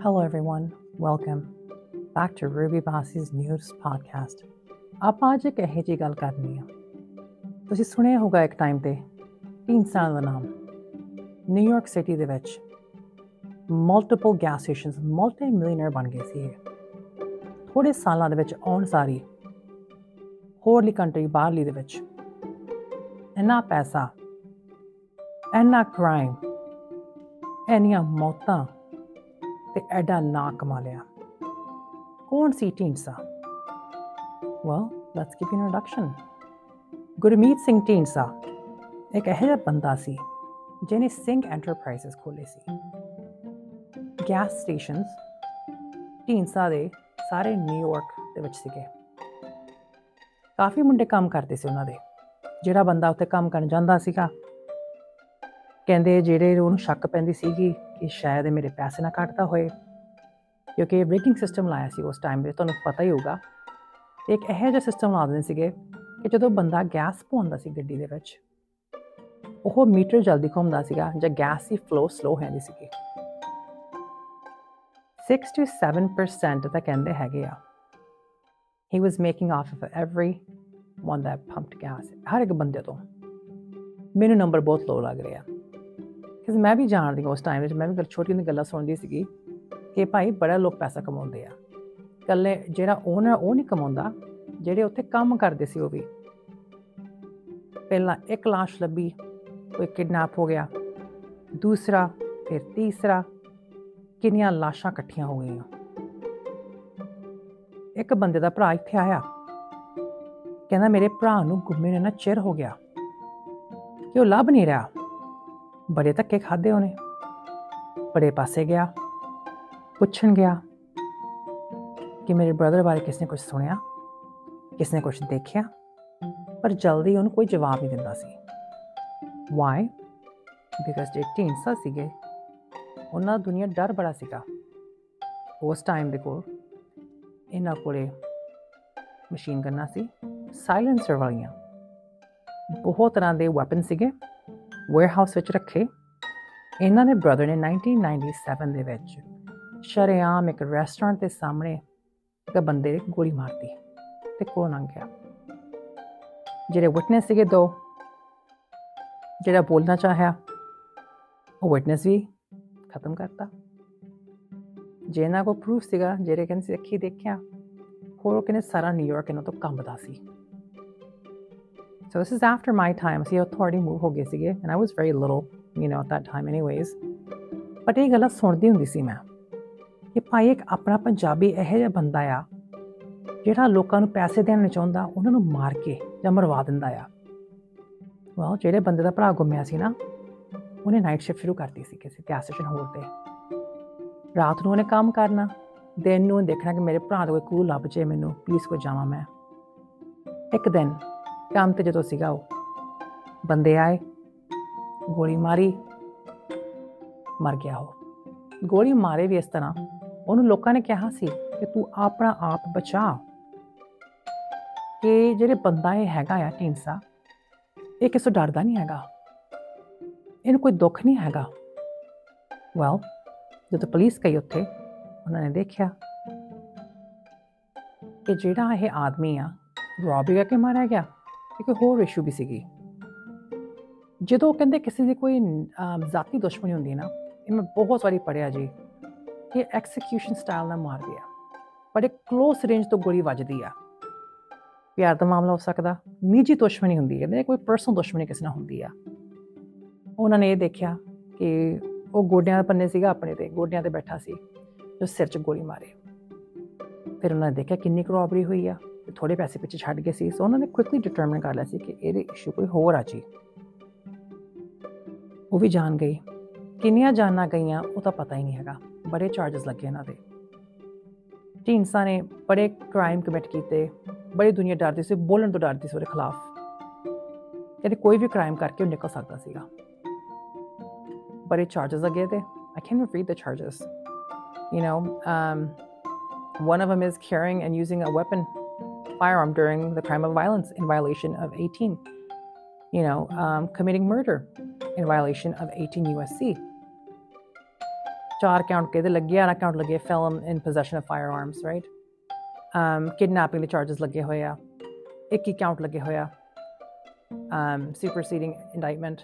Hello, everyone. Welcome back to Ruby Bassi's News Podcast. ਆਪਾਂ ਅੱਜ ਇੱਕ ਇਹੋ ਜਿਹੀ ਗੱਲ ਕਰਨੀ ਆ ਤੁਸੀਂ ਸੁਣਿਆ ਹੋਗਾ ਇੱਕ ਟਾਈਮ ਤੇ ਤਿੰਨ ਸਾਲ ਦਾ ਨਾਮ ਨਿਊਯਾਰਕ ਸਿਟੀ ਦੇ ਵਿੱਚ multiple gas stations multi millionaire ਬਣ ਗਏ ਸੀ ਇਹ ਥੋੜੇ ਸਾਲਾਂ ਦੇ ਵਿੱਚ ਆਉਣ ਸਾਰੀ ਹੋਰਲੀ ਕੰਟਰੀ ਬਾਹਰਲੀ ਦੇ ਵਿੱਚ ਇੰਨਾ ਪੈਸਾ ਇੰਨਾ ਕ੍ਰਾਈਮ ਇੰਨੀਆਂ ਮੌਤਾਂ ਤੇ ਐਡਾ ਨਾ ਕਮਾ ਲਿਆ। ਕੌਣ ਸੀ Dhindsa? Well let's give you introduction Gurmeet Singh Dhindsa ਇੱਕ ਇਹੋ ਜਿਹਾ ਬੰਦਾ ਸੀ ਜਿਹਨੇ ਸਿੰਘ ਐਂਟਰਪ੍ਰਾਈਜ਼ਸ ਖੋਲੇ ਸੀ। ਗੈਸ ਸਟੇਸ਼ਨਸ ਢੀਂਡਸਾ ਦੇ ਸਾਰੇ ਨਿਊਯਾਰਕ ਦੇ ਵਿੱਚ ਸੀਗੇ। ਕਾਫੀ ਮੁੰਡੇ ਕੰਮ ਕਰਦੇ ਸੀ ਉਹਨਾਂ ਦੇ। ਜਿਹੜਾ ਬੰਦਾ ਉੱਥੇ ਕੰਮ ਕਰਨ ਜਾਂਦਾ ਸੀਗਾ, ਕਹਿੰਦੇ ਜਿਹੜੇ ਉਹਨੂੰ ਸ਼ੱਕ ਪੈਂਦੀ ਸੀਗੀ ਕਿ ਸ਼ਾਇਦ ਇਹ ਮੇਰੇ ਪੈਸੇ ਨਾ ਕੱਟਦਾ ਹੋਏ। ਕਿਉਂਕਿ ਬ੍ਰੇਕਿੰਗ ਸਿਸਟਮ ਲਾਇਆ ਸੀ ਉਸ ਟਾਈਮ 'ਤੇ ਤੁਹਾਨੂੰ ਪਤਾ ਹੀ ਹੋਊਗਾ। ਇੱਕ ਇਹੋ ਜਿਹਾ ਸਿਸਟਮ ਲਾ ਦਿੰਦੇ ਸੀਗੇ ਕਿ ਜਦੋਂ ਬੰਦਾ ਗੈਸ ਪਾਉਂਦਾ ਸੀ ਗੱਡੀ ਦੇ ਵਿੱਚ, ਉਹ ਮੀਟਰ ਜਲਦੀ ਘੁੰਮਦਾ ਸੀਗਾ ਜਾਂ ਗੈਸ ਦੀ ਫਲੋ ਸਲੋ ਹੁੰਦੀ ਸੀਗੀ। 6 to 7% ਤਾਂ ਕਹਿੰਦੇ ਹੈਗੇ ਆ। He was making off of every one that pumped gas, ਹਰ ਇੱਕ ਬੰਦੇ ਤੋਂ। ਮੈਨੂੰ ਨੰਬਰ ਬਹੁਤ ਲੋ ਲੱਗ ਰਿਹਾ ਕਿਉਂਕਿ ਮੈਂ ਵੀ ਜਾਣਦੀ ਹਾਂ ਉਸ ਟਾਈਮ ਵਿੱਚ, ਮੈਂ ਵੀ ਗੱਲ ਛੋਟੀ ਜਿਹੀ ਗੱਲਾਂ ਸੁਣਦੀ ਸੀਗੀ ਕਿ ਭਾਈ ਬੜਾ ਲੋਕ ਪੈਸਾ ਕਮਾਉਂਦੇ ਆ। ਕੱਲੇ ਜਿਹੜਾ ਓਨਰ ਉਹ ਨਹੀਂ ਕਮਾਉਂਦਾ, ਜਿਹੜੇ ਉੱਥੇ ਕੰਮ ਕਰਦੇ ਸੀ ਉਹ ਵੀ। ਪਹਿਲਾਂ ਇੱਕ ਲਾਸ਼ ਲੱਭੀ, ਕੋਈ ਕਿਡਨੈਪ ਹੋ ਗਿਆ। ਦੂਸਰਾ, ਫਿਰ ਤੀਸਰਾ, ਕਿੰਨੀਆਂ ਲਾਸ਼ਾਂ ਇਕੱਠੀਆਂ ਹੋ ਗਈਆਂ। ਇੱਕ ਬੰਦੇ ਦਾ ਭਰਾ ਇੱਥੇ ਆਇਆ। ਕਹਿੰਦਾ, ਮੇਰੇ ਭਰਾ ਨੂੰ ਗੁੰਮੇ ਨੇ ਨਾ ਚਿਰ ਹੋ ਗਿਆ। ਕਿ ਉਹ ਲੱਭ ਨਹੀਂ ਰਿਹਾ। ਬੜੇ ਧੱਕੇ ਖਾਦੇ ਉਹਨੇ। ਬੜੇ ਪਾਸੇ ਗਿਆ। ਪੁੱਛਣ ਗਿਆ ਕਿ ਮੇਰੇ ਬ੍ਰਦਰ ਬਾਰੇ ਕਿਸ ਨੇ ਕੁਝ ਸੁਣਿਆ ਕਿਸਨੇ ਕੁਝ ਦੇਖਿਆ, ਪਰ ਜਲਦੀ ਉਹਨੂੰ ਕੋਈ ਜਵਾਬ ਨਹੀਂ ਦਿੰਦਾ ਸੀ। ਵਾਈ ਬਿਕਾਜ਼ ਜੇ ਟੀਨਸਾ ਸੀਗੇ, ਉਹਨਾਂ ਦਾ ਦੁਨੀਆ ਡਰ ਬੜਾ ਸੀਗਾ। ਉਸ ਟਾਈਮ ਦੇ ਕੋਲ ਇਹਨਾਂ ਕੋਲੇ ਮਸ਼ੀਨ ਗੰਨਾਂ ਸੀ ਸਾਇਲੈਂਸਰ ਵਾਲੀਆਂ। ਬਹੁਤ ਤਰ੍ਹਾਂ ਦੇ ਵੈਪਨ ਸੀਗੇ। ਵੇਅਰਹਾਊਸ ਵਿੱਚ ਰੱਖੇ। ਇਹਨਾਂ ਦੇ ਬ੍ਰਦਰ ਨੇ 1997 ਦੇ ਵਿੱਚ ਸ਼ਰੇਆਮ ਇੱਕ ਰੈਸਟੋਰੈਂਟ ਦੇ ਸਾਹਮਣੇ ਇੱਕ ਬੰਦੇ ਨੇ ਗੋਲੀ ਮਾਰਤੀ ਤੇ ਕੋਲ ਲੰਘ ਗਿਆ। ਜਿਹੜੇ ਵਿਟਨੈਸ ਸੀਗੇ ਦੋ, ਜਿਹੜਾ ਬੋਲਣਾ ਚਾਹਿਆ, ਉਹ ਵਿਟਨੈਸ ਵੀ ਖਤਮ ਕਰਤਾ। ਜੇ ਇਹਨਾਂ ਕੋ ਪ੍ਰੂਫ ਸੀਗਾ, ਜਿਹੜੇ ਕਹਿੰਦੇ ਸੀ ਅੱਖੀ ਦੇਖਿਆ, ਹੋਰ ਉਹ ਕਹਿੰਦੇ ਸਾਰਾ ਨਿਊਯਾਰਕ ਇਹਨਾਂ ਤੋਂ ਕੰਬਦਾ ਸੀ। So this is after my time. See, authority move ਹੋ ਗਏ ਸੀਗੇ and I was very little, you know, at that time anyways. But ਇਹ ਗੱਲਾਂ ਸੁਣਦੀ ਹੁੰਦੀ ਸੀ ਮੈਂ ਕਿ ਭਾਈ ਇੱਕ ਆਪਣਾ ਪੰਜਾਬੀ ਇਹੋ ਜਿਹਾ ਬੰਦਾ ਆ ਜਿਹੜਾ ਲੋਕਾਂ ਨੂੰ ਪੈਸੇ ਦੇਣਾ ਚਾਹੁੰਦਾ ਉਹਨਾਂ ਨੂੰ ਮਾਰ ਕੇ ਜਾਂ ਮਰਵਾ ਦਿੰਦਾ ਆ ਵਾਹ ਜਿਹੜੇ ਬੰਦੇ ਦਾ ਭਰਾ ਗੁੰਮਿਆ ਸੀ ਨਾ ਉਹਨੇ ਨਾਈਟ ਸ਼ਿਫਟ ਸ਼ੁਰੂ ਕਰਤੀ ਸੀ ਕਿਸੇ ਗੈਸ ਸਟੇਸ਼ਨ ਹੋਰ ਤੇ ਰਾਤ ਨੂੰ ਉਹਨੇ ਕੰਮ ਕਰਨਾ ਦਿਨ ਨੂੰ ਦੇਖਣਾ ਕਿ ਮੇਰੇ ਭਰਾ ਦਾ ਕੋਈ ਕੂ ਲੱਭ ਜੇ ਮੈਨੂੰ ਪਲੀਜ਼ ਕੋ ਜਾਵਾਂ ਮੈਂ ਇੱਕ ਦਿਨ ਕੰਮ ਤੇ ਜਦੋਂ ਸੀਗਾ ਉਹ। ਬੰਦੇ ਆਏ, ਗੋਲੀ ਮਾਰੀ, ਮਰ ਗਿਆ ਉਹ। ਗੋਲੀ ਮਾਰੇ ਵੀ ਇਸ ਤਰ੍ਹਾਂ। ਉਹਨੂੰ ਲੋਕਾਂ ਨੇ ਕਿਹਾ ਸੀ ਕਿ ਤੂੰ ਆਪਣਾ ਆਪ ਬਚਾ। ਕਿ ਜਿਹੜੇ ਬੰਦਾ ਇਹ ਹੈਗਾ ਆ ਢੀਂਸਾ ਇਹ ਕਿਸੇ ਡਰਦਾ ਨਹੀਂ ਹੈਗਾ। ਇਹਨੂੰ ਕੋਈ ਦੁੱਖ ਨਹੀਂ ਹੈਗਾ। ਵੈਲ ਜਦੋਂ ਪੁਲਿਸ ਗਈ ਉੱਥੇ, ਉਹਨਾਂ ਨੇ ਦੇਖਿਆ ਕਿ ਜਿਹੜਾ ਇਹ ਆਦਮੀ ਆ ਰੌਬਰੀ ਕਰਕੇ ਮਾਰਿਆ ਗਿਆ। ਇੱਕ ਹੋਰ ਇਸ਼ੂ ਵੀ ਸੀਗੀ। ਜਦੋਂ ਕਹਿੰਦੇ ਕਿਸੇ ਦੀ ਕੋਈ ਜ਼ਾਤੀ ਦੁਸ਼ਮਣੀ ਹੁੰਦੀ ਨਾ, ਇਹ ਮੈਂ ਬਹੁਤ ਵਾਰੀ ਪੜਿਆ ਜੀ ਕਿ ਐਕਸੀਕਿਊਸ਼ਨ ਸਟਾਈਲ ਨਾਲ ਮਾਰਦੇ ਆ ਪਰ ਇੱਕ ਕਲੋਸ ਰੇਂਜ ਤੋਂ ਗੋਲੀ ਵੱਜਦੀ ਆ। ਪਿਆਰ ਦਾ ਮਾਮਲਾ ਹੋ ਸਕਦਾ, ਨਿੱਜੀ ਦੁਸ਼ਮਣੀ ਹੁੰਦੀ ਹੈ ਕੋਈ ਪਰਸਨਲ ਦੁਸ਼ਮਣੀ ਕਿਸੇ ਨਾਲ ਹੁੰਦੀ ਆ। ਉਹਨਾਂ ਨੇ ਇਹ ਦੇਖਿਆ ਕਿ ਉਹ ਗੋਡਿਆਂ ਦੇ ਪੰਨੇ ਸੀਗਾ, ਆਪਣੇ ਤੇ, ਗੋਡਿਆਂ ਤੇ ਬੈਠਾ ਸੀ, ਜੋ ਸਿਰ 'ਚ ਗੋਲੀ ਮਾਰੇ। ਫਿਰ ਉਹਨਾਂ ਨੇ ਦੇਖਿਆ ਕਿੰਨੀ ਕਰੋਬਰੀ ਹੋਈ ਆ। ਤੇ ਥੋੜੇ ਪੈਸੇ ਪਿੱਛੇ ਛੱਡ ਗਏ ਸੀ ਸੋ ਉਹਨਾਂ ਨੇ ਕੁਇਕਲੀ ਡਿਟਰਮਿਨ ਕਰ ਲਿਆ ਸੀ ਕਿ ਇਹਦੇ ਇਸ਼ੂ ਕੋਈ ਹੋਰ ਆ ਜੀ ਉਹ ਵੀ ਜਾਣ ਗਈ ਕਿੰਨੀਆਂ ਜਾਨਾਂ ਗਈਆਂ ਉਹ ਤਾਂ ਪਤਾ ਹੀ ਨਹੀਂ ਹੈਗਾ ਬੜੇ ਚਾਰजेस ਲੱਗੇ ਇਹਨਾਂ ਦੇ ਜੀ ਇਨਸਾਨੇ ਬੜੇ ਕ੍ਰਾਈਮ ਕਮਿਟ ਕੀਤੇ ਬੜੀ ਦੁਨੀਆ ਡਰਦੀ ਸੀ ਬੋਲਣ ਤੋਂ ਡਰਦੀ ਸੀ ਉਹਦੇ ਖਿਲਾਫ ਕਹਿੰਦੇ ਕੋਈ ਵੀ ਕ੍ਰਾਈਮ ਕਰਕੇ ਉਹ ਨਿਕਲ ਸਕਦਾ ਸੀਗਾ ਬੜੇ ਚਾਰजेस ਲੱਗੇ ਤੇ I can read the charges you know um one of them is carrying and using a weapon. Firearm during the crime of violence in violation of 18. You know, um, committing murder in violation of 18 USC. ਚਾਰ count ਕਿਹਦੇ ਲੱਗੇ ਆ count ਲੱਗੇ felon in possession of firearms right um kidnapping ਦੇ charges ਲੱਗੇ ਹੋਏ ਆ 21 count ਲੱਗੇ ਹੋਇਆ um superseding indictment.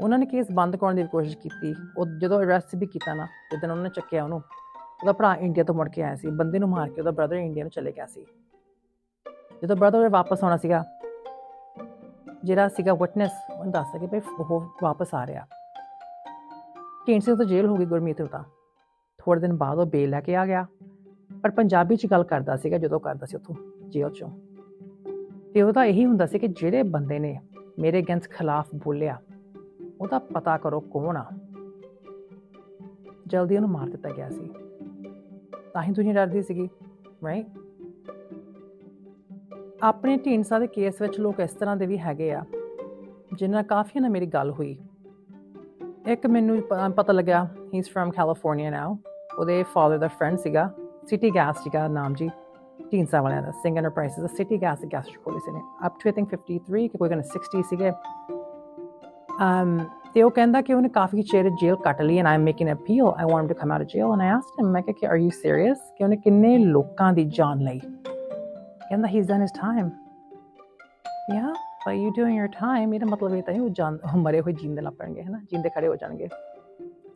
ਉਹਨਾਂ ਨੇ ਕੇਸ ਬੰਦ ਕਰਾਉਣ ਦੀ ਕੋਸ਼ਿਸ਼ ਕੀਤੀ ਉਹ ਜਦੋਂ ਅਰੈਸਟ ਵੀ ਕੀਤਾ ਨਾ ਜਦੋਂ ਉਹਨਾਂ ਨੇ ਚੱਕਿਆ ਉਹਨੂੰ ਉਹਦਾ ਭਰਾ ਇੰਡੀਆ ਤੋਂ ਮੁੜ ਕੇ ਆਇਆ ਸੀ ਬੰਦੇ ਨੂੰ ਮਾਰ ਕੇ ਉਹਦਾ ਬ੍ਰਦਰ ਇੰਡੀਆ ਨੂੰ ਚਲੇ ਗਿਆ ਸੀ ਜਦੋਂ ਬ੍ਰਦਰ ਵਾਪਸ ਆਉਣਾ ਸੀਗਾ। ਜਿਹੜਾ ਸੀਗਾ ਵਿਟਨੈਸ ਉਹਨੇ ਦੱਸ ਸਕੇ ਭਈ ਉਹ ਵਾਪਸ ਆ ਰਿਹਾ। ਕੇਂਟ ਸਿੰਘ ਤੋਂ ਜੇਲ੍ਹ ਹੋ ਗਈ ਗੁਰਮੀਤ ਨੂੰ ਤਾਂ। ਥੋੜੇ ਦਿਨ ਬਾਅਦ ਉਹ ਬੇਲ ਲੈ ਕੇ ਆ ਗਿਆ। ਪਰ ਪੰਜਾਬੀ ਚ ਗੱਲ ਕਰਦਾ ਸੀਗਾ, ਜਦੋਂ ਕਰਦਾ ਸੀ ਉੱਥੋਂ ਜੇਲ੍ਹ ਚੋਂ। ਤੇ ਉਹਦਾ ਇਹੀ ਹੁੰਦਾ ਸੀ ਕਿ ਜਿਹੜੇ ਬੰਦੇ ਨੇ ਮੇਰੇ ਅਗੇਂਸਟ ਖਿਲਾਫ ਬੋਲਿਆ ਉਹਦਾ ਪਤਾ ਕਰੋ ਕੌਣ ਆ। ਜਲਦੀ ਉਹਨੂੰ ਮਾਰ ਦਿੱਤਾ ਗਿਆ ਸੀ। ਤਾਂ ਹੀ ਦੁਨੀਆ ਡਰਦੀ ਸੀਗੀ ਰਾਈਟ ਆਪਣੇ ਢੀਂਡਸਾ ਦੇ ਕੇਸ ਵਿੱਚ ਲੋਕ ਇਸ ਤਰ੍ਹਾਂ ਦੇ ਵੀ ਹੈਗੇ ਆ ਜਿਨ੍ਹਾਂ ਕਾਫੀ ਨਾਲ ਮੇਰੀ ਗੱਲ ਹੋਈ। ਇੱਕ ਮੈਨੂੰ ਪ- ਪਤਾ ਲੱਗਿਆ he is from California now ਉਹਦੇ ਫਾਦਰ ਦਾ ਫਰੈਂਡ ਸੀਗਾ ਸਿਟੀ ਗੈਸ ਸੀਗਾ ਨਾਮ ਜੀ, ਢੀਂਡਸਾ ਵਾਲਿਆਂ ਦਾ ਸਿੰਘ ਐਂਟਰਪ੍ਰਾਈਜ਼ਸ ਦਾ ਸਿਟੀ ਗੈਸ ਗੈਸ ਖੋਲੀ ਸੀ ਨੇ ਅਪ ਟੂ ਆਈ ਥਿੰਕ 53 ਕਿ ਕੋਈ ਕਹਿੰਦਾ 60 ਸੀਗੇ। Um ਤੇ ਉਹ ਕਹਿੰਦਾ ਕਿ ਉਹਨੇ ਕਾਫੀ ਚਿਰ ਜੇਲ੍ਹ ਕੱਟ ਲਈ and I am making appeal I want to come out of jail and I asked him ਮੈਂ ਕਿਹਾ ਕਿ ਆਰ ਯੂ ਸੀਰੀਅਸ ਕਿ ਉਹਨੇ ਕਿੰਨੇ ਲੋਕਾਂ ਦੀ ਜਾਨ ਲਈ? ਕਹਿੰਦਾ he is done his time yeah but you doing your time, ਇਹਦਾ ਮਤਲਬ ਇਹ ਤਾਂ ਨਹੀਂ ਉਹ ਜਾਨ ਉਹ ਮਰੇ ਹੋਏ ਜੀਂਦੇ ਲੱਗ ਪੈਣਗੇ ਹੈ ਨਾ ਜੀਂਦੇ ਖੜੇ ਹੋ ਜਾਣਗੇ।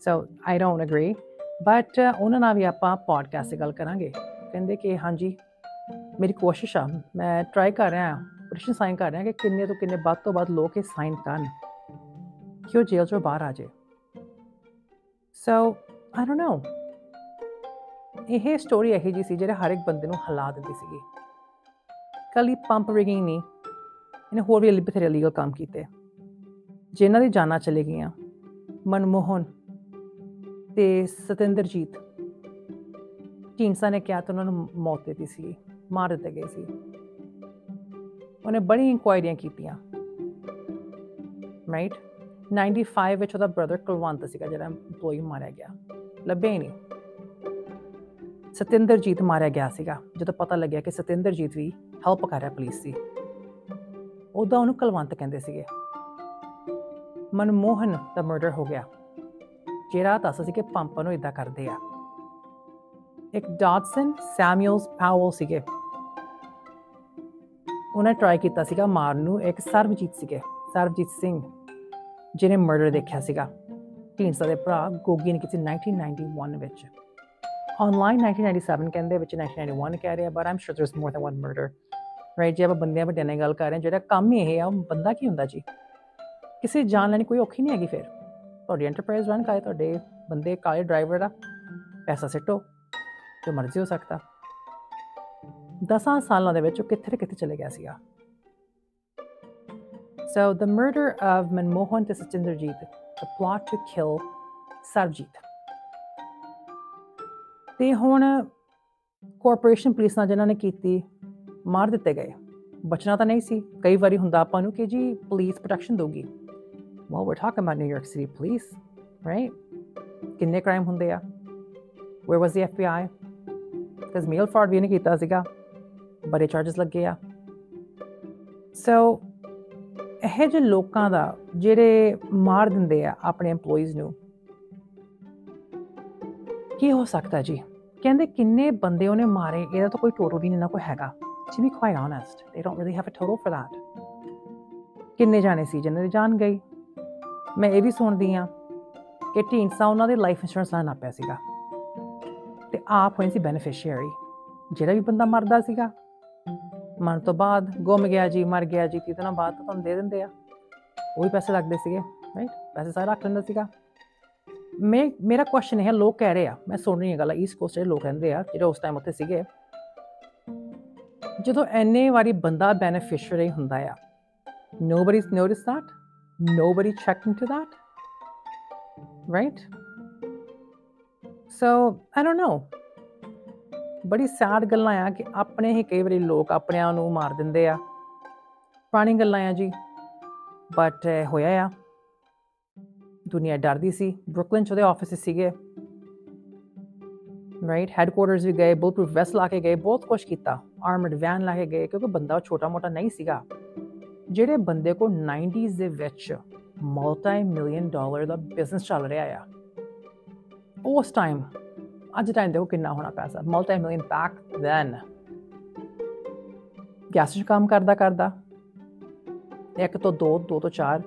So I don't agree but ਉਹਨਾਂ ਨਾਲ ਵੀ ਆਪਾਂ ਪੋਡਕਾਸਟ 'ਤੇ ਗੱਲ ਕਰਾਂਗੇ। ਕਹਿੰਦੇ ਕਿ ਹਾਂਜੀ, ਮੇਰੀ ਕੋਸ਼ਿਸ਼ ਆ, ਮੈਂ ਟਰਾਈ ਕਰ ਰਿਹਾ ਹਾਂ ਪਟੀਸ਼ਨ ਸਾਈਨ ਕਰ ਰਿਹਾ ਕਿ ਕਿੰਨੇ ਤੋਂ ਕਿੰਨੇ ਵੱਧ ਤੋਂ ਵੱਧ ਲੋਕ ਇਹ ਸਾਈਨ ਕਰਨ। ਕਿ ਉਹ ਜੇਲ੍ਹ ਚੋਂ ਬਾਹਰ ਆ ਜਾਏ ਸੋ ਆਈ ਡੋਨਟ ਨੋ ਇਹ ਸਟੋਰੀ ਇਹੋ ਜੀ ਸੀ ਜਿਹੜੇ ਹਰ ਇੱਕ ਬੰਦੇ ਨੂੰ ਹਿਲਾ ਦਿੰਦੀ ਸੀਗੀ। ਕੱਲੀ ਪੰਪ ਰਿਗਿੰਗ ਨਹੀਂ ਇਹਨੇ ਹੋਰ ਵੀ ਬਥੇਰੇ ਲੀਗਲ ਕੰਮ ਕੀਤੇ। ਜਿਨ੍ਹਾਂ ਦੀ ਜਾਨਾਂ ਚਲੇ ਗਈਆਂ, ਮਨਮੋਹਨ ਤੇ ਸਤਿੰਦਰਜੀਤ, ਢੀਂਡਸਾ ਨੇ ਕਿਹਾ ਤਾਂ ਉਹਨਾਂ ਨੂੰ ਮੌਤ ਦਿੱਤੀ ਸੀ ਮਾਰ ਦਿੱਤੇ ਗਏ ਸੀ। ਉਹਨੇ ਬੜੀ ਇਨਕੁਆਇਰੀਆਂ ਕੀਤੀਆਂ। ਰਾਈਟ 95 ਵਿੱਚ ਉਹਦਾ ਬ੍ਰਦਰ ਕੁਲਵੰਤ ਸੀਗਾ ਜਿਹੜਾ EMPLOYEE ਮਾਰਿਆ ਗਿਆ। ਲੱਭਿਆ ਹੀ ਨਹੀਂ। ਸਤਿੰਦਰਜੀਤ ਮਾਰਿਆ ਗਿਆ ਸੀਗਾ। ਜਦੋਂ ਪਤਾ ਲੱਗਿਆ ਕਿ ਸਤਿੰਦਰਜੀਤ ਵੀ ਹੈਲਪ ਕਰ ਰਿਹਾ ਪੁਲਿਸ ਦੀ। ਉਹਦਾ ਉਹਨੂੰ ਕੁਲਵੰਤ ਕਹਿੰਦੇ ਸੀਗੇ। ਮਨਮੋਹਨ ਦਾ ਮਰਡਰ ਹੋ ਗਿਆ। ਜਿਹੜਾ ਦੱਸ ਸੀ ਕਿ ਪੰਪ ਨੂੰ ਇਦਾਂ ਕਰਦੇ ਆ। ਇੱਕ ਡਾਟਸਨ, ਸੈਮੂਅਲਸ, ਪਾਵਲ ਸੀਗੇ। ਉਹਨੇ ਟਰਾਈ ਕੀਤਾ ਸੀਗਾ ਮਾਰਨ ਨੂੰ। ਇੱਕ ਸਰਬਜੀਤ ਸੀਗੇ, ਸਰਬਜੀਤ ਸਿੰਘ, ਜਿਹਨੇ ਮਰਡਰ ਦੇਖਿਆ ਸੀਗਾ। ਢੀਂਡਸਾ ਦੇ ਭਰਾ ਗੋਗੀ ਨੇ ਕੀਤੀ 1991 ਵਿੱਚ। ਆਨਲਾਈਨ 1997 ਕਹਿੰਦੇ, ਵਿੱਚ 1991 ਕਹਿ ਰਿਹਾ but I'm sure there's more than one murder right ਜੇ ਆਪਾਂ ਬੰਦਿਆਂ ਵੱਡਿਆਂ ਨਾਲ ਗੱਲ ਕਰ ਰਹੇ ਹਾਂ ਜਿਹੜਾ ਕੰਮ ਹੀ ਇਹ ਆ ਉਹ ਬੰਦਾ ਕੀ ਹੁੰਦਾ ਜੀ? ਕਿਸੇ ਦੀ ਜਾਨ ਲੈਣੀ ਕੋਈ ਔਖੀ ਨਹੀਂ ਹੈਗੀ ਫਿਰ। ਤੁਹਾਡੀ ਐਂਟਰਪ੍ਰਾਈਜ਼ ਰਨ ਕਰੇ ਤੁਹਾਡੇ ਬੰਦੇ ਕਾਲੇ ਡਰਾਈਵਰ ਦਾ ਪੈਸਾ ਸਿੱਟੋ ਜੋ ਮਰਜ਼ੀ ਹੋ ਸਕਦਾ। 10 ਸਾਲਾਂ ਦੇ ਵਿੱਚ ਉਹ ਕਿੱਥੇ ਕਿੱਥੇ ਚਲੇ ਗਿਆ ਸੀਗਾ। So the murder of Manmohan to Satyendrajit, the plot to kill Sarjit. ਤੇ ਹੁਣ ਕਾਰਪੋਰੇਸ਼ਨ ਪੁਲਿਸ ਨਾਲ ਜਿਨ੍ਹਾਂ ਨੇ ਕੀਤੀ ਮਾਰ ਦਿੱਤੇ ਗਏ। ਬਚਣਾ ਤਾਂ ਨਹੀਂ ਸੀ। ਕਈ ਵਾਰੀ ਹੁੰਦਾ ਆਪਾਂ ਨੂੰ ਕਿ ਜੀ ਪੁਲਿਸ ਪ੍ਰੋਟੈਕਸ਼ਨ ਦੋਗੀ well, we're talking about New York City police, right? ਕਿੰਨੇ ਕ੍ਰਾਈਮ ਹੁੰਦੇ ਆ। Where was the FBI because mail fraud ਵੀ ਨਹੀਂ ਕੀਤਾ ਸੀਗਾ। ਬੜੇ ਚਾਰजेस ਲੱਗੇ ਆ। ਸੋ ਇਹ ਜਿਹੇ ਲੋਕਾਂ ਦਾ, ਜਿਹੜੇ ਮਾਰ ਦਿੰਦੇ ਆ ਆਪਣੇ EMPLOYEES ਨੂੰ, ਕੀ ਹੋ ਸਕਦਾ ਜੀ? ਕਹਿੰਦੇ ਕਿੰਨੇ ਬੰਦੇ ਉਹਨੇ ਮਾਰੇ, ਇਹਦਾ ਤਾਂ ਕੋਈ ਟੋਟਲ ਵੀ ਨਹੀਂ ਨਾ ਕੋਈ ਹੈਗਾ। To be quite honest, they don't really have a total for that. ਕਿੰਨੇ ਜਾਣੇ ਸੀ ਜਿਨ੍ਹਾਂ ਦੀ ਜਾਨ ਗਈ ਮੈਂ ਇਹ ਵੀ ਸੁਣਦੀ ਆ ਕਿ ਢੀਂਡਸਾ ਉਹਨਾਂ ਦੇ ਲਾਈਫ ਇੰਸ਼ੋਰੈਂਸ ਨਾਲ ਨਾਪਿਆ ਸੀਗਾ। ਤੇ ਆਪ ਹੋਈ ਸੀ ਬੈਨੀਫੀਸ਼ੀਅਰੀ ਜਿਹੜਾ ਵੀ ਬੰਦਾ ਮਰਦਾ ਸੀਗਾ। ਮਰਨ ਤੋਂ ਬਾਅਦ ਗੁੰਮ ਗਿਆ ਜੀ, ਮਰ ਗਿਆ ਜੀ, ਕਿਤੇ ਨਾ ਬਾਅਦ ਤਾਂ ਤੁਹਾਨੂੰ ਦੇ ਦਿੰਦੇ ਆ। ਉਹ ਵੀ ਪੈਸੇ ਲੱਗਦੇ ਸੀਗੇ ਰਾਈਟ ਪੈਸੇ ਸਾਰਾ ਰੱਖ ਲੈਂਦਾ ਸੀਗਾ। ਮੈਂ, ਮੇਰਾ ਕੁਐਸਚਨ ਹੈ, ਲੋਕ ਕਹਿ ਰਹੇ ਆ, ਮੈਂ ਸੁਣ ਰਹੀ ਹਾਂ ਗੱਲ ਈਸਟ ਕੋਸਟ ਦੇ ਲੋਕ ਕਹਿੰਦੇ ਆ, ਜਿਹੜੇ ਉਸ ਟਾਈਮ ਉੱਥੇ ਸੀਗੇ ਜਦੋਂ ਐਨੇ ਵਾਰੀ ਬੰਦਾ ਬੈਨੀਫੀਸ਼ੀਅਰੀ ਹੁੰਦਾ ਆ nobody's noticed that, nobody checked into that, right? So, i don't know. ਬੜੀ ਸੈਡ ਗੱਲਾਂ ਆ ਕਿ ਆਪਣੇ ਹੀ ਕਈ ਵਾਰੀ ਲੋਕ ਆਪਣਿਆਂ ਨੂੰ ਮਾਰ ਦਿੰਦੇ ਆ। ਪੁਰਾਣੀ ਗੱਲਾਂ ਆ ਜੀ ਬਟ ਹੋਇਆ ਆ। ਦੁਨੀਆ ਡਰਦੀ ਸੀ, ਬਰੁਕਲਿਨ ਚ ਉਹਦੇ ਆਫਿਸ ਸੀਗੇ। ਰਾਈਟ ਹੈੱਡਕੁਆਰਟਰਸ ਵੀ ਗਏ ਬੁਲਪ੍ਰੂਫ ਵੈਸਟ ਲਾ ਕੇ ਗਏ, ਬਹੁਤ ਕੁਝ ਕੀਤਾ। ਆਰਮਡ ਵੈਨ ਲਾ ਕੇ ਗਏ, ਕਿਉਂਕਿ ਬੰਦਾ ਛੋਟਾ ਮੋਟਾ ਨਹੀਂ ਸੀਗਾ। ਜਿਹੜੇ ਬੰਦੇ ਕੋ 90s ਦੇ ਵਿੱਚ ਮਲਟੀ ਮਿਲੀਅਨ ਡਾਲਰ ਦਾ ਬਿਜ਼ਨਸ ਚੱਲ ਰਿਹਾ ਆ, ਉਸ ਟਾਈਮ ਅੱਜ ਟਾਈਮ ਦੇਖੋ ਕਿੰਨਾ ਹੋਣਾ ਪੈਸਾ multi million back then gas 'ਚ ਕੰਮ ਕਰਦਾ ਕਰਦਾ, ਇੱਕ ਤੋਂ ਦੋ ਦੋ ਤੋਂ ਚਾਰ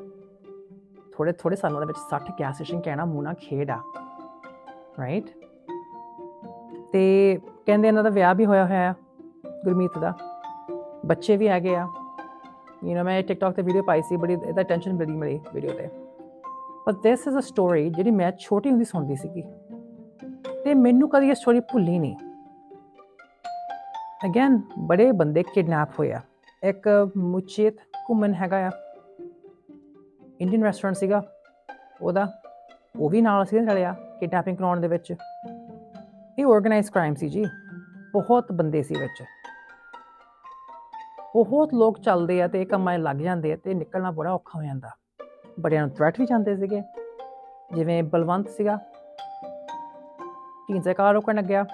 ਥੋੜੇ ਥੋੜੇ ਸਾਲਾਂ ਦੇ ਵਿੱਚ 60 ਗੈਸ ਸਟੇਸ਼ਨ ਕਹਿਣਾ ਮੂਨਾ ਖੇਡ ਆ ਰਾਈਟ ਤੇ ਕਹਿੰਦੇ ਇਹਨਾਂ ਦਾ ਵਿਆਹ ਵੀ ਹੋਇਆ ਹੋਇਆ ਆ। ਗੁਰਮੀਤ ਦਾ। ਬੱਚੇ ਵੀ ਹੈਗੇ ਆ। ਯੂ نو ਮੈਂ ਟਿਕਟੌਕ ਤੇ ਵੀਡੀਓ ਪਾਈ ਸੀ, ਬੜੀ ਇਹਦਾ ਟੈਨਸ਼ਨ ਬੜੀ ਮਿਲੀ ਵੀਡੀਓ ਤੇ। ਪਰ ਦਿਸ ਇਜ਼ ਅ ਸਟੋਰੀ ਜਿਹੜੀ ਮੈਂ ਛੋਟੀ ਹੁੰਦੀ ਸੁਣਦੀ ਸੀਗੀ। ਤੇ ਮੈਨੂੰ ਕਦੀ ਇਹ ਸਟੋਰੀ ਭੁੱਲੀ ਨਹੀਂ। ਅਗੇਨ ਬੜੇ ਬੰਦੇ ਕਿਡਨੈਪ ਹੋਇਆ ਇੱਕ ਮੁਚੇਤ ਕੁਮਨ ਹੈਗਾ ਆ। ਇੰਡੀਅਨ ਰੈਸਟੋਰੈਂਟ ਸੀਗਾ। ਉਹਦਾ, ਉਹ ਵੀ ਨਾਲ ਸੀ ਰਲਿਆ ਕਿਡਨੈਪਿੰਗ ਕਰਾਉਣ ਦੇ ਵਿੱਚ। ਇਹ ਆਰਗੇਨਾਈਜ਼ਡ ਕ੍ਰਾਈਮ ਸੀ ਜੀ। ਬਹੁਤ ਬੰਦੇ ਸੀ ਵਿੱਚ। ਬਹੁਤ ਲੋਕ ਚੱਲਦੇ ਆ ਤੇ ਇਹ ਕੰਮਾਂ 'ਚ ਲੱਗ ਜਾਂਦੇ ਆ ਤੇ ਨਿਕਲਣਾ ਬੜਾ ਔਖਾ ਹੋ ਜਾਂਦਾ। ਬੜਿਆਂ ਨੂੰ ਥ੍ਰੈਟ ਵੀ ਜਾਂਦੇ ਸੀਗੇ। ਜਿਵੇਂ ਬਲਵੰਤ ਸੀਗਾ। ਢੀਂਸੇ ਰੋਕਣ ਲੱਗਿਆ।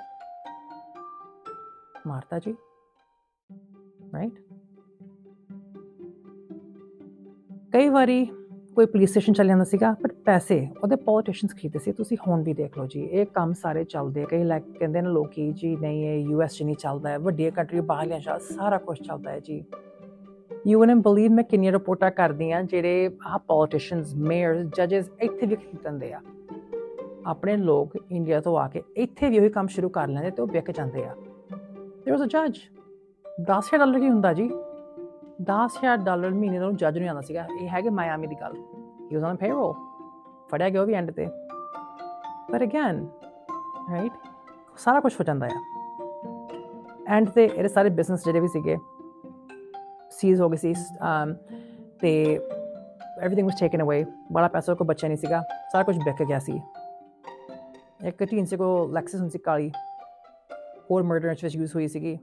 ਮਾਰਤਾ ਜੀ। ਰਾਈਟ ਕਈ ਵਾਰੀ ਕੋਈ ਪੁਲਿਸ ਸਟੇਸ਼ਨ ਚੱਲ ਜਾਂਦਾ ਸੀਗਾ ਬਟ ਪੈਸੇ, ਉਹਦੇ ਪੋਲੀਟੀਸ਼ੀਅਨਸ ਖਰੀਦਦੇ ਸੀ। ਤੁਸੀਂ ਹੁਣ ਵੀ ਦੇਖ ਲਓ ਜੀ, ਇਹ ਕੰਮ ਸਾਰੇ ਚੱਲਦੇ ਕਈ ਲਾਈਕ ਕਹਿੰਦੇ ਨੇ ਲੋਕੀ, ਜੀ ਨਹੀਂ, ਇਹ ਯੂਐਸ 'ਚ ਨਹੀਂ ਚੱਲਦਾ ਹੈ, ਵੱਡੀਆਂ ਕੰਟਰੀ ਬਾਹਰਲੀਆਂ ਸ਼ਾ ਸਾਰਾ ਕੁਝ ਚੱਲਦਾ ਹੈ ਜੀ। ਯੂ ਵਨ ਬਲੀਵ ਮੈਂ ਕਿੰਨੀਆਂ ਰਿਪੋਰਟਾਂ ਕਰਦੀ ਆ ਜਿਹੜੇ ਆ ਪੋਲੀਟੀਸ਼ੀਅਨਸ ਮੇਅਰਸ ਜੱਜਸ ਇੱਥੇ ਵੀ ਖਰੀਦਦੇ ਆ। ਆਪਣੇ ਲੋਕ ਇੰਡੀਆ ਤੋਂ ਆ ਕੇ ਇੱਥੇ ਵੀ ਉਹੀ ਕੰਮ ਸ਼ੁਰੂ ਕਰ ਲੈਂਦੇ ਤੇ ਉਹ ਵਿਕ ਜਾਂਦੇ ਆ। ਦੇਰ ਵਾਸ ਅ ਜੱਜ 10000 ਡਾਲਰ ਕੀ ਹੁੰਦਾ ਜੀ। 10000 ਡਾਲਰ ਮਹੀਨੇ ਦਾ ਜੱਜ ਨਹੀਂ ਆਉਂਦਾ ਸੀਗਾ ਇਹ ਹੈਗੇ ਮਾਇਆਮੀ ਦੀ ਗੱਲ ਹੀ ਵਾਸ ਔਨ ਪੇਰੋਲ ਫੜਿਆ ਗਿਆ ਉਹ ਵੀ ਐਂਡ ਤੇ ਪਰ ਅਗੇਨ ਰਾਈਟ ਸਾਰਾ ਕੁਝ ਹੋ ਜਾਂਦਾ ਆ ਐਂਡ ਤੇ ਇਹਦੇ ਸਾਰੇ ਬਿਜ਼ਨਸ ਜਿਹੜੇ ਵੀ ਸੀਗੇ ਸੀਜ਼ ਹੋ ਗਏ ਸੀ ਤੇ एवरीथिंग वाज टेकन अवे ਬੜਾ ਪੈਸਾ ਕੋ ਬਚਿਆ ਨਹੀਂ ਸੀਗਾ ਸਾਰਾ ਕੁਝ ਵਿਕ ਗਿਆ ਸੀ ਇੱਕ ਟੀਨ ਸੇ ਕੋ ਲੈਕਸਸ ਹੁੰਦੀ ਸੀ ਕਾਲੀ ਹੋਰ ਮਰਡਰ ਵਿੱਚ ਯੂਜ਼ ਹੋਈ ਸੀਗੀ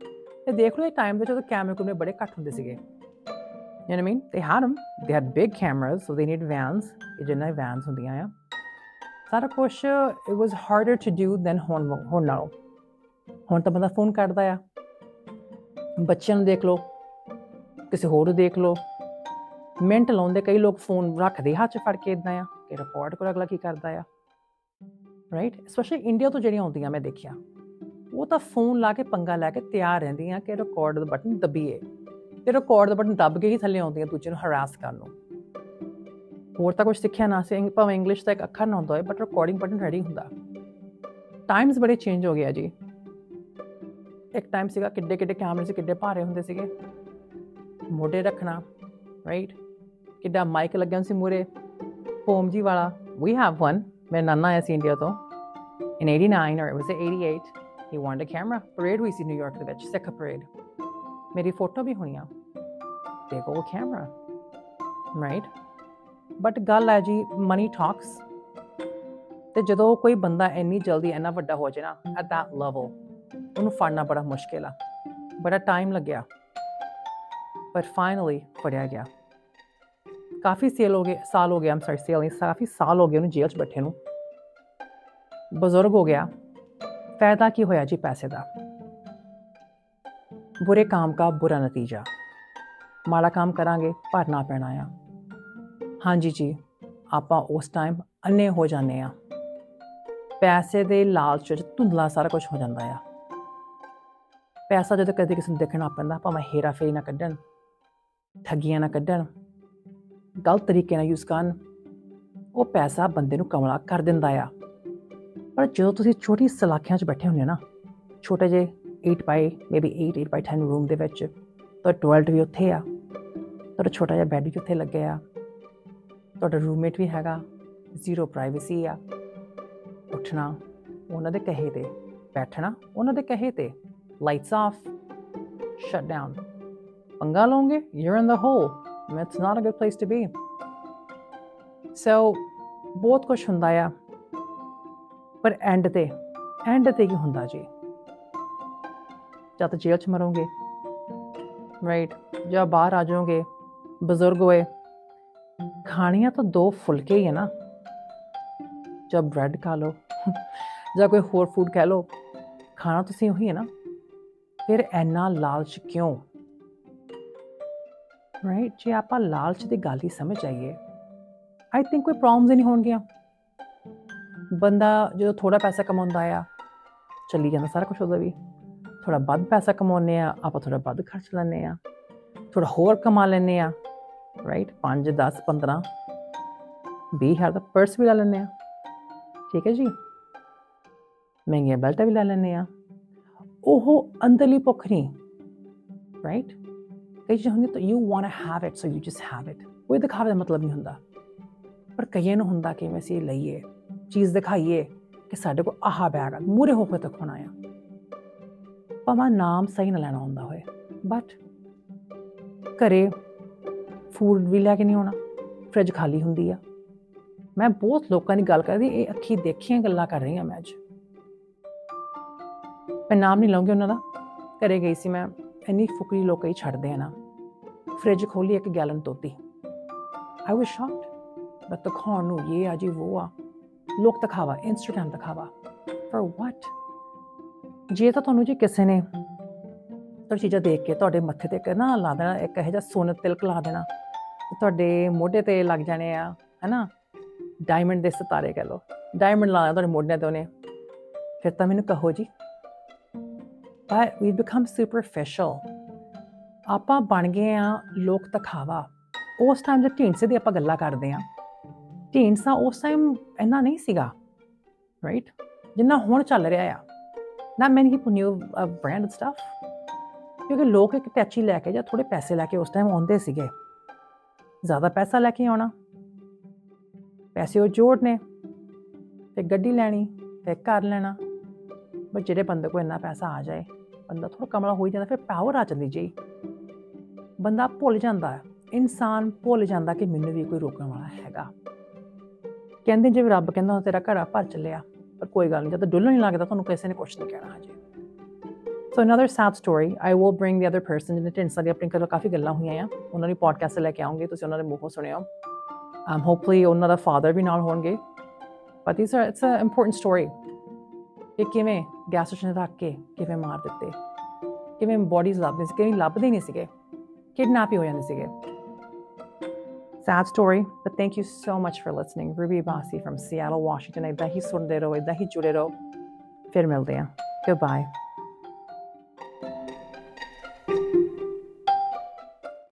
ਤੇ ਦੇਖ ਲਓ ਇਹ ਟਾਈਮ ਦੇ ਜਦੋਂ ਕੈਮਰੇ ਕੁਮਰੇ ਬੜੇ ਘੱਟ ਹੁੰਦੇ ਸੀਗੇ You know mean they had them they had big cameras, so they needed vans. ਇਹ ਜਿੰਨਾ ਵੈਨਸ ਹੁੰਦੀਆਂ ਆ ਸਾਰਾ ਕੁਝ it was harder to do than ਹੁਣ ਹੁਣ ਨਾਲੋਂ ਹੁਣ ਤਾਂ ਬੰਦਾ ਫੋਨ ਕਰਦਾ ਆ। ਬੱਚਿਆਂ ਨੂੰ ਦੇਖ ਲਓ। ਕਿਸੇ ਹੋਰ ਨੂੰ ਦੇਖ ਲਓ। ਮਿੰਟ ਲਾਉਂਦੇ ਕਈ ਲੋਕ ਫੋਨ ਰੱਖਦੇ ਹੱਥ 'ਚ ਫੜ ਕੇ ਇਦਾਂ ਆ ਕਿ ਰਿਪੋਰਟ ਕਰ, ਅਗਲਾ ਕੀ ਕਰਦਾ ਆ। ਰਾਈਟ ਸਪੈਸ਼ਲੀ ਇੰਡੀਆ ਤੋਂ ਜਿਹੜੀਆਂ ਆਉਂਦੀਆਂ ਮੈਂ ਦੇਖਿਆ। ਉਹ ਤਾਂ ਫੋਨ ਲਾ ਕੇ ਪੰਗਾ ਲੈ ਕੇ ਤਿਆਰ ਰਹਿੰਦੀਆਂ ਕਿ ਰਿਕਾਰਡ ਦਾ ਬਟਨ ਦਬੀਏ। ਤੇ ਰਿਕਾਰਡ ਦਾ ਬਟਨ ਦਬ ਕੇ ਹੀ ਥੱਲੇ ਆਉਂਦੀਆਂ ਦੂਜੇ ਨੂੰ ਹਰਾਸ ਕਰਨ ਨੂੰ। ਹੋਰ ਤਾਂ ਕੁਝ ਸਿੱਖਿਆ ਨਾ ਸੀ ਭਾਵੇਂ ਇੰਗਲਿਸ਼ ਦਾ ਇੱਕ ਅੱਖਰ ਨਾ ਹੁੰਦਾ ਹੋਏ ਬਟ ਰਿਕਾਰਡਿੰਗ ਬਟਨ ਰੈਡੀ ਹੁੰਦਾ। ਟਾਈਮਸ ਬੜੇ ਚੇਂਜ ਹੋ ਗਿਆ ਜੀ। ਇੱਕ ਟਾਈਮ ਸੀਗਾ ਕਿੱਡੇ ਕਿੱਡੇ ਕੈਮਰੇ ਸੀ ਕਿੱਡੇ ਭਾਰੇ ਹੁੰਦੇ ਸੀਗੇ। ਮੋਢੇ ਰੱਖਣਾ ਰਾਈਟ ਕਿੱਡਾ ਮਾਈਕ ਲੱਗਿਆ ਸੀ ਮੂਰੇ ਪੋਮ ਜੀ ਵਾਲਾ ਵੀ ਹੈਵ ਵਨ ਮੈਂ ਨਾਨਾ ਆਇਆ ਸੀ ਇੰਡੀਆ ਤੋਂ। In 89 or it was 88 he wanted a camera parade ਹੋਈ ਸੀ ਨਿਊਯਾਰਕ ਦੇ ਵਿੱਚ, ਸਿੱਖ parade ਮੇਰੀ ਫੋਟੋ ਵੀ ਹੋਈਆਂ ਤੇ ਕੋ ਕੈਮਰਾ ਰਾਈਟ ਬਟ ਗੱਲ ਹੈ ਜੀ ਮਨੀ ਟਾਕਸ ਤੇ ਜਦੋਂ ਕੋਈ ਬੰਦਾ ਇੰਨੀ ਜਲਦੀ ਇੰਨਾ ਵੱਡਾ ਹੋ ਜਾਏ ਨਾ ਐਟ that ਲੈਵਲ ਉਹਨੂੰ ਫੜਨਾ ਬੜਾ ਮੁਸ਼ਕਿਲ ਆ। ਬੜਾ ਟਾਈਮ ਲੱਗਿਆ। ਪਰ ਫਾਈਨਲੀ ਫੜਿਆ ਗਿਆ। ਕਾਫੀ ਸੇਲ ਹੋ ਗਏ, ਸਾਲ ਹੋ ਗਿਆ ਆਮ ਸੌਰੀ ਸੇਲ ਨਹੀਂ, ਕਾਫੀ ਸਾਲ ਹੋ ਗਏ ਉਹਨੂੰ ਜੇਲ੍ਹ 'ਚ ਬੈਠੇ ਨੂੰ। ਬਜ਼ੁਰਗ ਹੋ ਗਿਆ। ਫਾਇਦਾ ਕੀ ਹੋਇਆ ਜੀ ਪੈਸੇ ਦਾ? ਬੁਰੇ ਕੰਮ ਦਾ ਬੁਰਾ ਨਤੀਜਾ। ਮਾੜਾ ਕੰਮ ਕਰਾਂਗੇ, ਭਰਨਾ ਪੈਣਾ ਆ। ਹਾਂਜੀ ਜੀ, ਆਪਾਂ ਉਸ ਟਾਈਮ ਅੰਨੇ ਹੋ ਜਾਂਦੇ ਆ। ਪੈਸੇ ਦੇ ਲਾਲਚ ਵਿੱਚ ਧੁੰਦਲਾ ਸਾਰਾ ਕੁਝ ਹੋ ਜਾਂਦਾ ਆ। ਪੈਸਾ ਜਦੋਂ ਕਦੇ ਕਿਸੇ ਨੂੰ ਦੇਖਣਾ ਪੈਂਦਾ, ਭਾਵੇਂ ਹੇਰਾ ਫੇਰੀ ਨਾ ਕੱਢਣ, ਠੱਗੀਆਂ ਨਾ ਕੱਢਣ, ਗਲਤ ਤਰੀਕੇ ਨਾਲ ਯੂਜ਼ ਕਰਨ, ਉਹ ਪੈਸਾ ਬੰਦੇ ਨੂੰ ਕਮਲਾ ਕਰ ਦਿੰਦਾ ਆ। ਪਰ ਜਦੋਂ ਤੁਸੀਂ ਛੋਟੀ ਸਲਾਖਿਆਂ 'ਚ ਬੈਠੇ ਹੁੰਦੇ ਨਾ, ਛੋਟੇ ਜੇ 8 ਬਾਈ ਮੇਬੀ 8 8 ਬਾਈ 10 ਰੂਮ ਦੇ ਵਿੱਚ, ਤਾਂ ਟਾਇਲਟ ਵੀ ਉੱਥੇ ਆ। ਤੁਹਾਡਾ ਛੋਟਾ ਜਿਹਾ ਬੈੱਡ ਵੀ ਉੱਥੇ ਲੱਗਿਆ ਆ। ਤੁਹਾਡਾ ਰੂਮਮੇਟ ਵੀ ਹੈਗਾ ਜ਼ੀਰੋ ਪ੍ਰਾਈਵੇਸੀ ਆ। ਉੱਠਣਾ, ਉਹਨਾਂ ਦੇ ਕਹੇ ਤੇ। ਬੈਠਣਾ, ਉਹਨਾਂ ਦੇ ਕਹੇ ਤੇ। ਲਾਈਟਸ ਆਫ ਸ਼ਟ ਡਾਊਨ ਪੰਗਾ ਲਓਗੇ? You are in the hole it's not a good place to be so ਬਹੁਤ ਕੁਝ ਹੁੰਦਾ ਆ। ਪਰ ਐਂਡ ਤੇ ਐਂਡ ਤੇ ਕੀ ਹੁੰਦਾ ਜੀ? ਜਾਂ ਤਾਂ ਜੇਲ੍ਹ ਚ ਮਰੋਗੇ। ਰਾਈਟ ਜਾਂ ਬਾਹਰ ਆ ਜਾਓਗੇ। ਬਜ਼ੁਰਗ ਹੋਏ, ਖਾਣੀਆਂ ਤਾਂ ਦੋ ਫੁਲਕੇ ਹੀ ਹੈ ਨਾ। ਜਦ ਬ੍ਰੈਡ ਖਾ ਲਓ, ਜਾਂ ਕੋਈ ਹੋਰ ਫੂਡ ਖਾ ਲਓ, ਖਾਣਾ ਤੁਸੀਂ ਉਹੀ ਹੈ ਨਾ। ਫਿਰ ਐਨਾ ਲਾਲਚ ਕਿਉਂ? ਰਾਈਟ ਜੇ ਆਪਾਂ ਲਾਲਚ ਦੀ ਗੱਲ ਹੀ ਸਮਝ ਆਈਏ ਆਈ ਥਿੰਕ ਕੋਈ ਪ੍ਰੋਬਲਮਸ ਨਹੀਂ ਹੋਣਗੀਆਂ। ਬੰਦਾ ਜਦੋਂ ਥੋੜਾ ਪੈਸਾ ਕਮਾਉਂਦਾ ਆ, ਚੱਲੀ ਜਾਂਦਾ ਸਾਰਾ ਕੁਝ ਉਹਦਾ ਵੀ। ਥੋੜਾ ਵੱਧ ਪੈਸਾ ਕਮਾਉਂਦੇ ਆ, ਆਪਾਂ ਥੋੜਾ ਵੱਧ ਖਰਚ ਲੈਂਦੇ ਆ। ਥੋੜਾ ਹੋਰ ਕਮਾ ਲੈਂਦੇ ਆ। ਰਾਈਟ 5 10 15 20 ਹਜ਼ਾਰ ਦਾ ਪਰਸ ਵੀ ਲੈ ਲੈਂਦੇ ਆ ਠੀਕ ਹੈ ਜੀ? ਮਹਿੰਗੀਆਂ ਬੈਲਟਾਂ ਵੀ ਲੈ ਲੈਂਦੇ ਆ ਉਹ ਅੰਦਰਲੀ ਭੁੱਖ ਨਹੀਂ ਰਾਈਟ ਕਈ ਚੀਜ਼ਾਂ ਹੁੰਦੀਆਂ ਤਾਂ you want to have it so you just have it ਕੋਈ ਦਿਖਾਵੇ ਦਾ ਮਤਲਬ ਨਹੀਂ ਹੁੰਦਾ। ਪਰ ਕਈਆਂ ਨੂੰ ਹੁੰਦਾ ਕਿ ਮੈਂ ਸੀ ਲਈਏ, ਚੀਜ਼ ਦਿਖਾਈਏ ਕਿ ਸਾਡੇ ਕੋਲ ਆਹ ਬੈਗ ਆ ਮੂਰੇ ਹੋ ਕੇ ਦਿਖਾਉਣਾ ਆ। ਭਾਵੇਂ ਨਾਮ ਸਹੀ ਨਾ ਲੈਣਾ ਹੁੰਦਾ ਹੋਏ ਬਟ ਘਰੇ ਫੂਡ ਵੀ ਲੈ ਕੇ ਨਹੀਂ ਆਉਣਾ ਫ੍ਰਿਜ ਖਾਲੀ ਹੁੰਦੀ ਆ। ਮੈਂ ਬਹੁਤ ਲੋਕਾਂ ਦੀ ਗੱਲ ਕਰਦੀ, ਇਹ ਅੱਖੀ ਦੇਖੀਆਂ ਗੱਲਾਂ ਕਰ ਰਹੀ ਹਾਂ ਮੈਂ ਅੱਜ। ਮੈਂ ਨਾਮ ਨਹੀਂ ਲਵਾਂਗੀ ਉਹਨਾਂ ਦਾ। ਘਰੇ ਗਈ ਸੀ ਮੈਂ, ਇੰਨੀ ਫੁਕਰੀ ਲੋਕ ਹੀ ਛੱਡਦੇ ਆ ਨਾ। ਫ੍ਰਿਜ ਖੋਲੀ, ਇੱਕ ਗੈਲਨ ਤੋਤੀ। ਆਈ ਵਾਸ ਸ਼ੌਕਡ ਬਟ ਦਿਖਾਉਣ ਨੂੰ ਇਹ ਆ ਜੀ, ਉਹ ਆ। ਲੋਕ ਦਿਖਾਵਾ ਇੰਸਟਾਗ੍ਰam ਦਿਖਾਵਾ। ਫॉर ਵਾਟ ਜੇ ਤਾਂ ਤੁਹਾਨੂੰ ਜੀ ਕਿਸੇ ਨੇ ਤੁਹਾਡੀ ਚੀਜ਼ਾਂ ਦੇਖ ਕੇ ਤੁਹਾਡੇ ਮੱਥੇ ਤੇ ਕਰਨਾ ਲਾ ਦੇਣਾ, ਇੱਕ ਇਹੋ ਜਿਹਾ ਸੋਨ ਤਿਲਕ ਲਾ ਦੇਣਾ ਤੁਹਾਡੇ ਮੋਢੇ ਤੇ ਲੱਗ ਜਾਣੇ ਆ, ਹੈਨਾ? ਡਾਇਮੰਡ ਦੇ ਸਿਤਾਰੇ ਕਹ ਲੋ ਡਾਇਮੰਡ ਲਾ ਤੁਹਾਡੇ ਮੋਢੇ ਤੇ ਉਹਨੇ। ਫਿਰ ਤਾਂ ਮੈਨੂੰ ਕਹੋ ਜੀ, but we become superficial. ਆਪਾਂ ਬਣ ਗਏ ਆ ਲੋਕ ਦਿਖਾਵਾ ਉਸ ਟਾਈਮ ਜੇ ਢੀਂਡਸੇ ਦੀ ਆਪਾਂ ਗੱਲਾਂ ਕਰਦੇ ਆ, ਢੀਂਡਸਾ ਉਸ ਟਾਈਮ ਇੰਨਾ ਨਹੀਂ ਸੀਗਾ ਰਾਈਟ ਜਿੰਨਾ ਹੁਣ ਚੱਲ ਰਿਹਾ ਆ। ਨਾ many people new brand stuff ਕਿਉਂਕਿ ਲੋਕ ਇੱਕ ਟੈਚੀ ਲੈ ਕੇ ਜਾਂ ਥੋੜੇ ਪੈਸੇ ਲੈ ਕੇ ਉਸ ਟਾਈਮ ਆਉਂਦੇ ਸੀਗੇ। ਜ਼ਿਆਦਾ ਪੈਸਾ ਲੈ ਕੇ ਆਉਣਾ। ਪੈਸੇ ਉਹ ਜੋੜਨੇ ਤੇ ਗੱਡੀ ਲੈਣੀ ਤੇ ਘਰ ਲੈਣਾ। ਬਸ ਜਿਹੜੇ ਬੰਦੇ ਕੋਲ ਇੰਨਾ ਪੈਸਾ ਆ ਜਾਏ, ਬੰਦਾ ਥੋੜਾ ਕਮਲਾ ਹੋ ਜਾਂਦਾ, ਫਿਰ ਪਾਵਰ ਆ ਜਾਂਦੀ ਜੀ। ਬੰਦਾ ਭੁੱਲ ਜਾਂਦਾ ਹੈ, ਇਨਸਾਨ ਭੁੱਲ ਜਾਂਦਾ ਕਿ ਮੈਨੂੰ ਵੀ ਕੋਈ ਰੋਕਣ ਵਾਲਾ ਹੈਗਾ। ਕਹਿੰਦੇ ਜਿਵੇਂ ਰੱਬ ਕਹਿੰਦਾ ਤੇਰਾ ਘੜਾ ਭਰ ਚੱਲਿਆ, ਪਰ ਕੋਈ ਗੱਲ ਨਹੀਂ, ਜਦ ਡੁੱਲਣ ਨਹੀਂ ਲੱਗਦਾ, ਤੁਹਾਨੂੰ ਕਿਸੇ ਨੇ ਕੁਝ ਨਹੀਂ ਕਹਿਣਾ ਹਜੇ। So another sad story I will bring the other person ਜਿਹਨੇ ਟੈਂਸਾ ਦੀ ਆਪਣੀ ਕੋਲ ਕਾਫੀ ਗੱਲਾਂ ਹੋਈਆਂ ਆ ਉਹਨਾਂ ਦੀ ਪੋਡਕਾਸਟ ਲੈ ਕੇ ਆਉਂਗੇ ਤੁਸੀਂ ਉਹਨਾਂ ਦੇ ਮੂੰਹੋਂ ਸੁਣਿਓ ਆਮ ਹੋਪਫੁਲੀ ਉਹਨਾਂ ਦਾ ਫਾਦਰ ਵੀ ਨਾਲ ਹੋਣਗੇ but these are it's a important story ਕਿ ਕਿਵੇਂ ਗੈਸ ਸਟੇਸ਼ਨ ਰੱਖ ਕੇ ਕਿਵੇਂ ਮਾਰ ਦਿੱਤੇ ਕਿਵੇਂ ਬੋਡੀਜ਼ ਲੱਭਦੇ ਸੀ ਕਿਵੇਂ ਲੱਭਦੇ ਨਹੀਂ ਸੀਗੇ ਕਿਡਨੈਪ ਹੀ ਹੋ ਜਾਂਦੇ ਸੀਗੇ sad story, but thank you so much for listening. Ruby bassi from seattle, washington. ਇਦਾਂ ਹੀ ਸੁਣਦੇ ਰਹੋ ਇਦਾਂ ਹੀ ਜੁੜੇ ਰਹੋ ਫਿਰ ਮਿਲਦੇ ਹਾਂ goodbye.